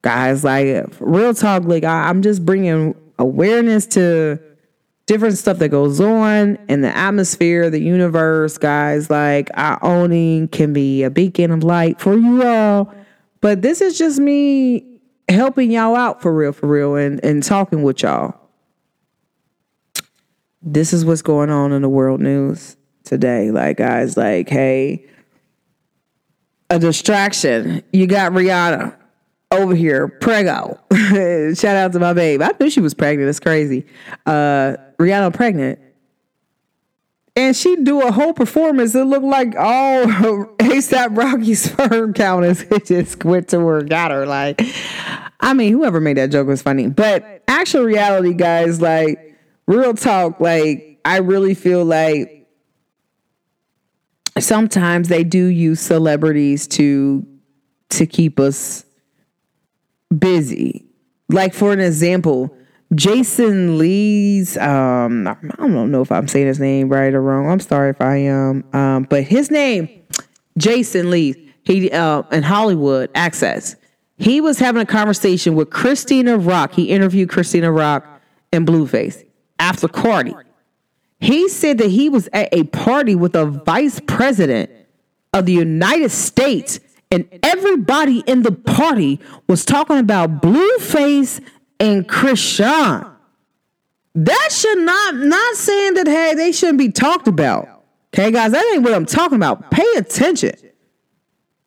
Guys, like real talk, like I'm just bringing awareness to different stuff that goes on in the atmosphere, the universe, guys. Like our owning can be a beacon of light for you all. But this is just me helping y'all out for real, for real, and, and talking with y'all this is what's going on in the world news today. Like, guys, like, hey, a distraction. You got Rihanna over here, prego. Shout out to my babe. I knew she was pregnant. It's crazy. Uh, Rihanna pregnant. and she do a whole performance. It looked like all ASAP Rocky's sperm count is just went to her, got her. Like, I mean, whoever made that joke was funny, but actual reality, guys, like real talk, like I really feel like sometimes they do use celebrities to to keep us busy. Like for an example, Jason Lee's um I don't know if I'm saying his name right or wrong. I'm sorry if I am. Um, but his name, Jason Lee, he uh in Hollywood Access. He was having a conversation with Chrisean Rock. He interviewed Chrisean Rock and Blueface after Cardi. He said that he was at a party with a vice president of the United States, and everybody in the party was talking about Blueface and Chrisean. That should not not saying that hey they shouldn't be talked about. Okay, guys, that ain't what I'm talking about. Pay attention.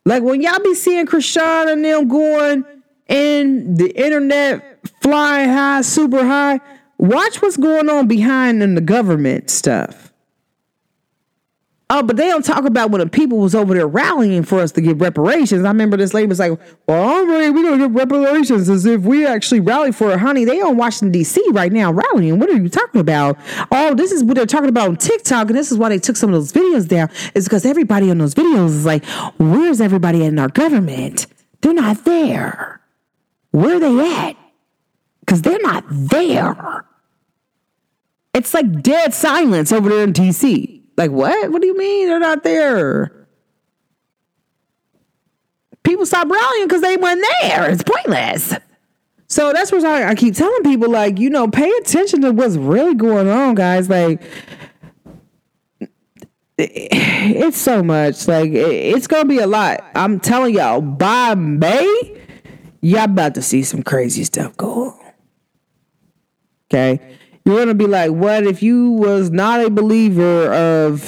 Like when y'all be seeing Chrisean and them going in the internet flying high, super high, watch what's going on behind in the government stuff. Oh, but they don't talk about when the people was over there rallying for us to get reparations. I remember this lady was like, "Well, I'm. We're gonna get reparations as if we actually rally for it, honey." They on Washington D.C. right now rallying. What are you talking about? Oh, this is what they're talking about on TikTok, and this is why they took some of those videos down. Is because everybody on those videos is like, "Where's everybody in our government? They're not there. Where are they at? Because they're not there." It's like dead silence over there in D.C. Like, what? What do you mean they're not there? People stop rallying because they weren't there. It's pointless. So that's what I, I keep telling people, like, you know, pay attention to what's really going on, guys. Like, it's so much. Like, it's to be a lot. I'm telling y'all, by May, y'all about to see some crazy stuff go on. Okay? You're gonna be like, what if you was not a believer of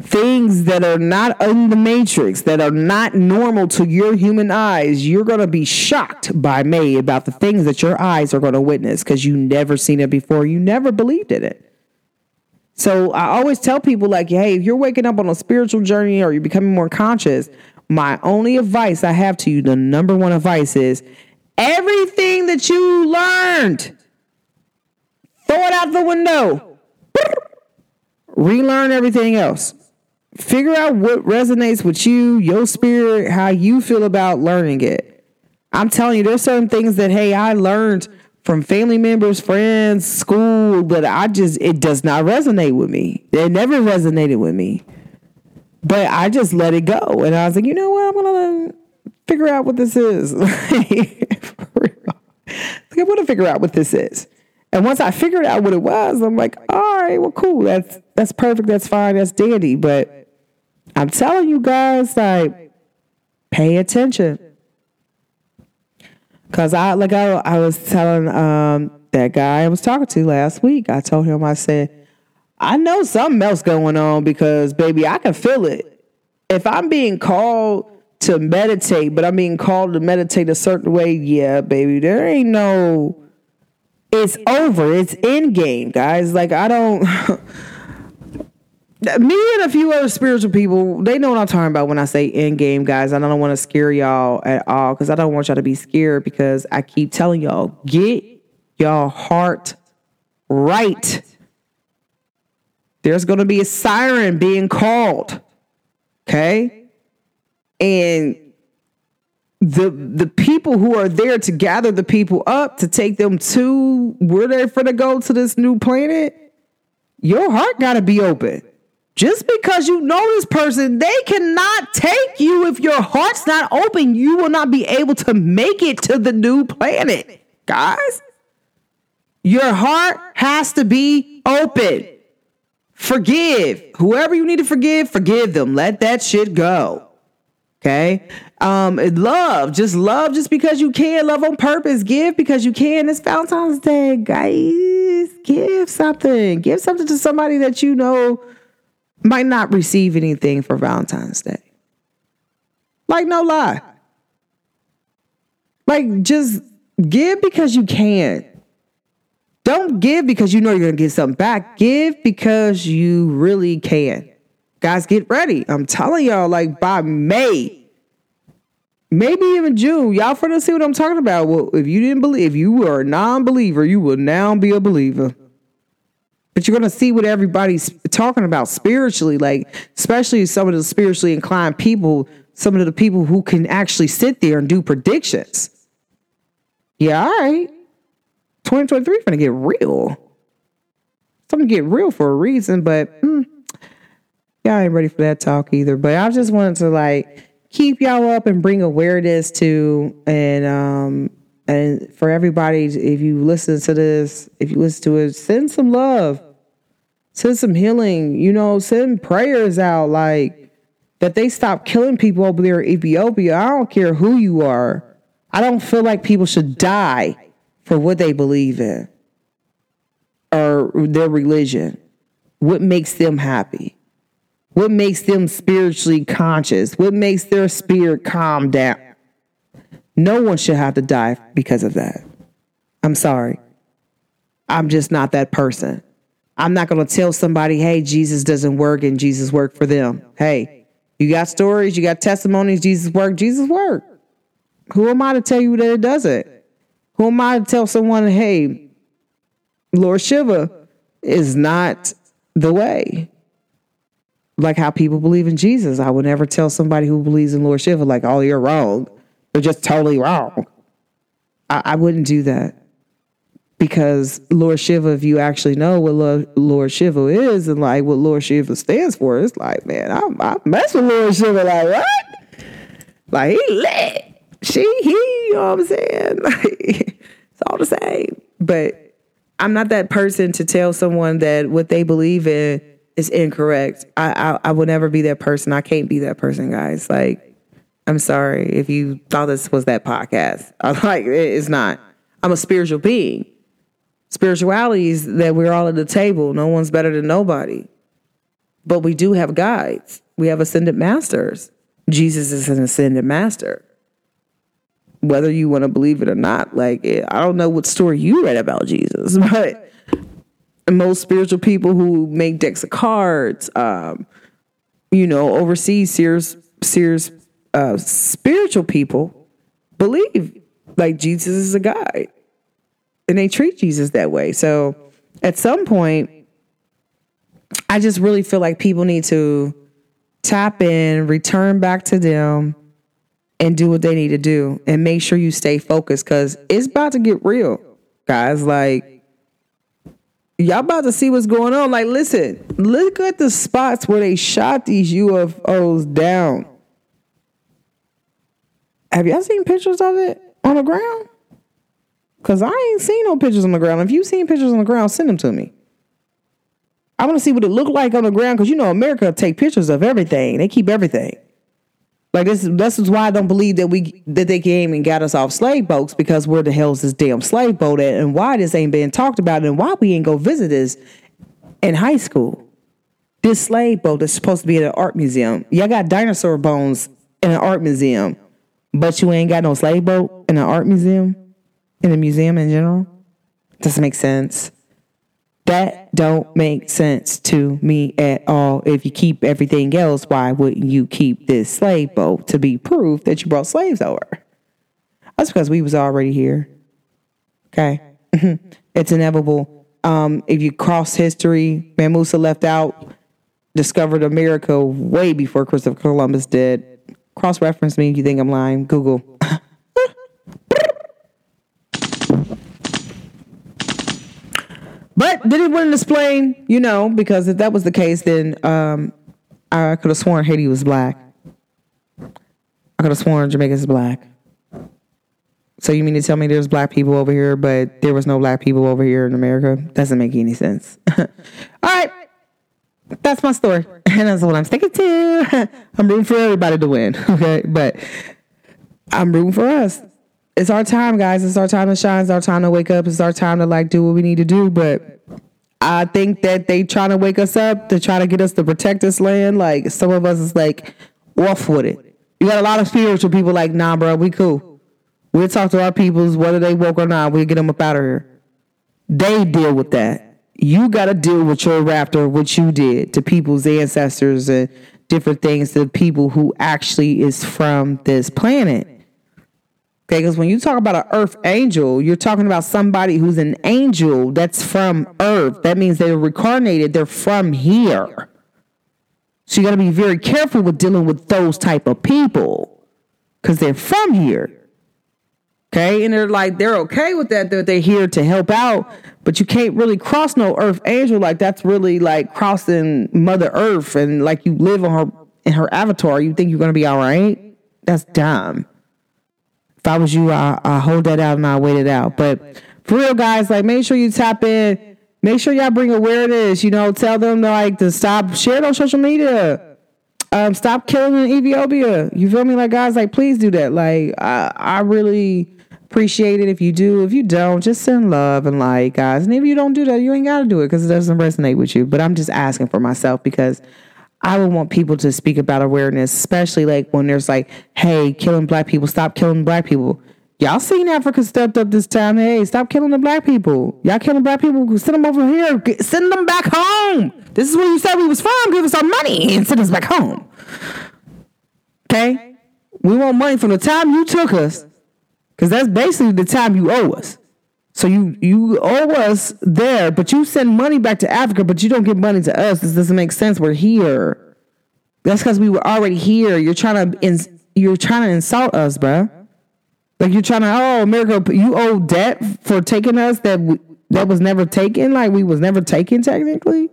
things that are not in the matrix, that are not normal to your human eyes? You're gonna be shocked by me about the things that your eyes are gonna witness because you never seen it before. You never believed in it. So I always tell people like, hey, if you're waking up on a spiritual journey or you're becoming more conscious, my only advice I have to you, the number one advice is everything that you learned Throw it out the window. Relearn everything else. Figure out what resonates with you, your spirit, how you feel about learning it. I'm telling you, there's certain things that, hey, I learned from family members, friends, school, but I just, it does not resonate with me. It never resonated with me. But I just let it go. And I was like, you know what? I'm going to figure out what this is. like, I want to figure out what this is. And once I figured out what it was, I'm like, all right, well, cool. That's that's perfect. That's fine. That's dandy. But I'm telling you guys, like, pay attention. Cause I like I, I was telling um, that guy I was talking to last week. I told him I said, I know something else going on because baby, I can feel it. If I'm being called to meditate, but I'm being called to meditate a certain way, yeah, baby, there ain't no it's over. It's in game, guys. Like I don't. Me and a few other spiritual people, they know what I'm talking about when I say in game, guys. I don't want to scare y'all at all because I don't want y'all to be scared because I keep telling y'all, get your heart right. There's going to be a siren being called. Okay? And the the people who are there to gather the people up to take them to where they're for to go to this new planet, your heart got to be open. Just because you know this person, they cannot take you if your heart's not open. You will not be able to make it to the new planet, guys. Your heart has to be open. Forgive whoever you need to forgive. Forgive them. Let that shit go. Okay. Um, love, just love just because you can, love on purpose, give because you can. It's Valentine's Day, guys. Give something. Give something to somebody that you know might not receive anything for Valentine's Day. Like, no lie. Like, just give because you can. Don't give because you know you're gonna get something back. Give because you really can. Guys, get ready. I'm telling y'all, like by May, maybe even June, y'all for to see what I'm talking about. Well, if you didn't believe, if you were a non-believer, you will now be a believer. But you're gonna see what everybody's talking about spiritually, like especially some of the spiritually inclined people, some of the people who can actually sit there and do predictions. Yeah, all right. 2023 is gonna get real. Gonna get real for a reason, but mm, y'all ain't ready for that talk either. But I just wanted to like keep y'all up and bring awareness to and um and for everybody if you listen to this if you listen to it send some love. Send some healing you know send prayers out like that they stop killing people over there in ethiopia. I don't care who you are. I don't feel like people should die for what they believe in or their religion. What makes them happy what makes them spiritually conscious? What makes their spirit calm down? No one should have to die because of that. I'm sorry. I'm just not that person. I'm not going to tell somebody, hey, Jesus doesn't work and Jesus worked for them. Hey, you got stories, you got testimonies, Jesus worked, Jesus worked. Who am I to tell you that it doesn't? Who am I to tell someone, hey, Lord Shiva is not the way? Like how people believe in Jesus. I would never tell somebody who believes in Lord Shiva, like, oh, you're wrong. You're just totally wrong. I, I wouldn't do that. Because Lord Shiva, if you actually know what Lord Shiva is and like what Lord Shiva stands for, it's like, man, I, I mess with Lord Shiva. Like, what? Like, he lit. She, he, you know what I'm saying? Like, it's all the same. But I'm not that person to tell someone that what they believe in is incorrect. I, I I will never be that person. I can't be that person, guys. Like, I'm sorry if you thought this was that podcast. I'm like, it's not. I'm a spiritual being. Spirituality is that we're all at the table. No one's better than nobody. But we do have guides. We have ascended masters. Jesus is an ascended master. Whether you want to believe it or not, like I don't know what story you read about Jesus, but most spiritual people who make decks of cards, um, you know, overseas seers seers uh, spiritual people believe like Jesus is a guide, and they treat Jesus that way. So at some point, I just really feel like people need to tap in, return back to them, and do what they need to do, and make sure you stay focused because it's about to get real, guys. Like y'all about to see what's going on. Like, listen, look at the spots where they shot these UFOs down. Have y'all seen pictures of it on the ground? Cause I ain't seen no pictures on the ground. If you seen pictures on the ground, send them to me. I want to see what it looked like on the ground because you know America take pictures of everything. They keep everything. Like this, this is why I don't believe that we that they came and got us off slave boats because where the hell's this damn slave boat at, and why this ain't being talked about, and why we ain't go visit this in high school. This slave boat is supposed to be at an art museum. Y'all got dinosaur bones in an art museum, but you ain't got no slave boat in an art museum, in a museum in general. Doesn't make sense. That don't make sense to me at all. If you keep everything else, why wouldn't you keep this slave boat to be proof that you brought slaves over? That's because we was already here. Okay. it's inevitable. Um, if you cross history, Mansa Musa left out, discovered America way before Christopher Columbus did. Cross reference me if you think I'm lying. Google. But did it wouldn't explain, you know, because if that was the case, then um, I could have sworn Haiti was black. I could have sworn Jamaica's black. So you mean to tell me there's black people over here, but there was no black people over here in America? Doesn't make any sense. All right. That's my story. And that's what I'm sticking to. I'm rooting for everybody to win. Okay. But I'm rooting for us it's our time, guys. It's our time to shine. It's our time to wake up. It's our time to like do what we need to do. But I think that they trying to wake us up to try to get us to protect this land. Like some of us is like off with it. You got a lot of spiritual people like, nah, bro, we cool. We'll talk to our peoples, whether they woke or not. We'll get them up out of here. they deal with that. You got to deal with your raptor, what you did to people's ancestors and different things to people who actually is from this planet. Okay, because when you talk about an earth angel, you're talking about somebody who's an angel that's from earth. That means they're reincarnated, they're from here. So you got to be very careful with dealing with those type of people because they're from here. Okay, and they're like they're okay with that. That they're here to help out, but you can't really cross no earth angel. Like that's really like crossing Mother Earth, and like you live on her in her avatar. You think you're gonna be all right? That's dumb if I was you, I, I hold that out and I wait it out. But for real, guys, like make sure you tap in. Make sure y'all bring awareness. You know, tell them like to stop share it on social media. Um, stop killing in Ethiopia. You feel me? Like guys, like please do that. Like I, I really appreciate it if you do. If you don't, just send love and like guys. And if you don't do that, you ain't gotta do it because it doesn't resonate with you. But I'm just asking for myself because I would want people to speak about awareness, especially like when there's like, hey, killing black people, stop killing black people. Y'all seen Africa stepped up this time. Hey, stop killing the black people. Y'all killing black people. Send them over here. Send them back home. This is where you said we was from. Give us our money and send us back home. Okay? We want money from the time you took us, because that's basically the time you owe us. So you you owe us there, but you send money back to Africa, but you don't give money to us. This doesn't make sense. We're here. That's because we were already here. You're trying to ins- you're trying to insult us, bro. Like you're trying to oh America, you owe debt for taking us that we, that was never taken. Like we was never taken technically.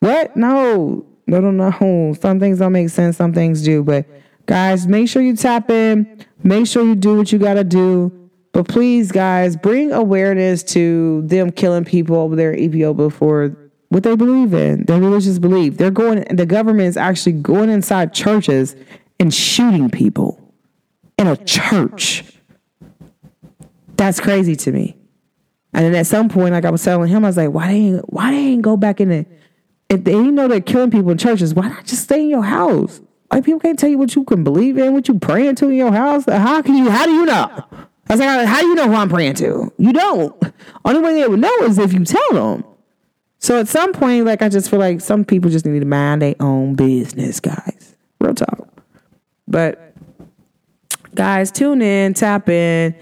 What? No, no, no, no. Some things don't make sense. Some things do. But guys, make sure you tap in. Make sure you do what you gotta do but please, guys, bring awareness to them killing people over there in Ethiopia for what they believe in, their religious belief. They're going, the government is actually going inside churches and shooting people in a church. That's crazy to me. And then at some point, like I was telling him, I was like, why they ain't, why they ain't go back in the, if they know they're killing people in churches, why not just stay in your house? Like people can't tell you what you can believe in, what you praying to in your house. How can you, how do you know? I was like, how do you know who I'm praying to? You don't. Only way they would know is if you tell them. So at some point, like I just feel like some people just need to mind their own business, guys. Real talk. But guys, tune in, tap in.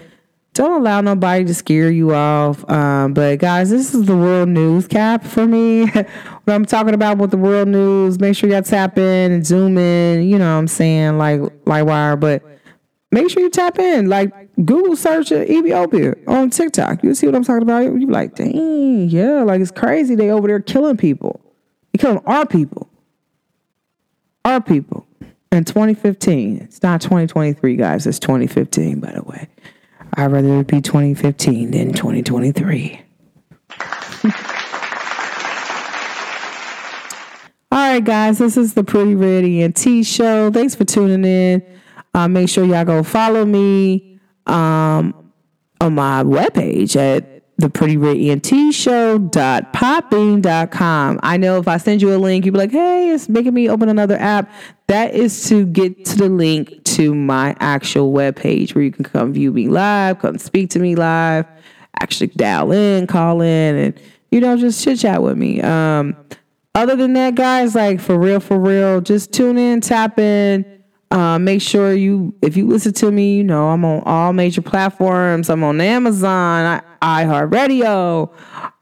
Don't allow nobody to scare you off. Um, but guys, this is the world news cap for me. when I'm talking about with the world news, make sure y'all tap in and zoom in. You know what I'm saying, like like wire. But make sure you tap in. Like Google search Ethiopia on TikTok. You see what I'm talking about? You like, dang, yeah, like it's crazy. They over there killing people. They killing our people. Our people. In 2015. It's not 2023, guys. It's 2015, by the way. I'd rather it be 2015 than 2023. All right, guys, this is the Pretty Red ENT show. Thanks for tuning in. Uh, make sure y'all go follow me um, on my webpage at the pretty red ent show dot dot com. I know if I send you a link, you'll be like, hey, it's making me open another app. That is to get to the link to my actual webpage where you can come view me live, come speak to me live, actually dial in, call in, and you know, just chit chat with me. Um, other than that, guys, like for real, for real, just tune in, tap in uh, make sure you, if you listen to me, you know I'm on all major platforms. I'm on Amazon, iHeartRadio.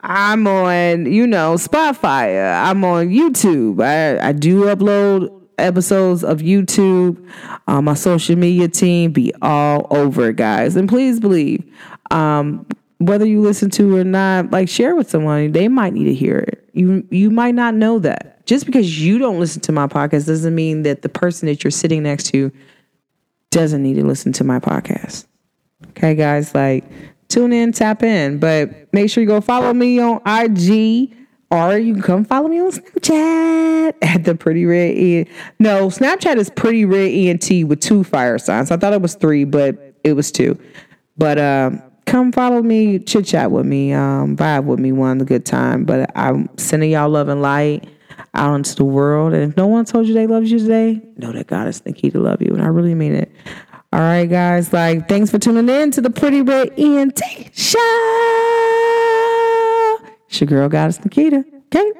I'm on, you know, Spotify. I'm on YouTube. I, I do upload episodes of YouTube. Uh, my social media team be all over, guys. And please believe, um, whether you listen to or not, like share with someone. They might need to hear it. You you might not know that just because you don't listen to my podcast doesn't mean that the person that you're sitting next to doesn't need to listen to my podcast. Okay, guys, like tune in, tap in, but make sure you go follow me on IG or you can come follow me on Snapchat at the Pretty Red E. No, Snapchat is Pretty Red ENT with two fire signs. I thought it was three, but it was two. But um, come follow me, chit chat with me, um, vibe with me, one good time. But I'm sending y'all love and light out into the world. And if no one told you they loved you today, know that God is the key to love you. And I really mean it. All right, guys. Like, thanks for tuning in to the Pretty Red ENT show. It's your girl, Goddess Nikita. Okay.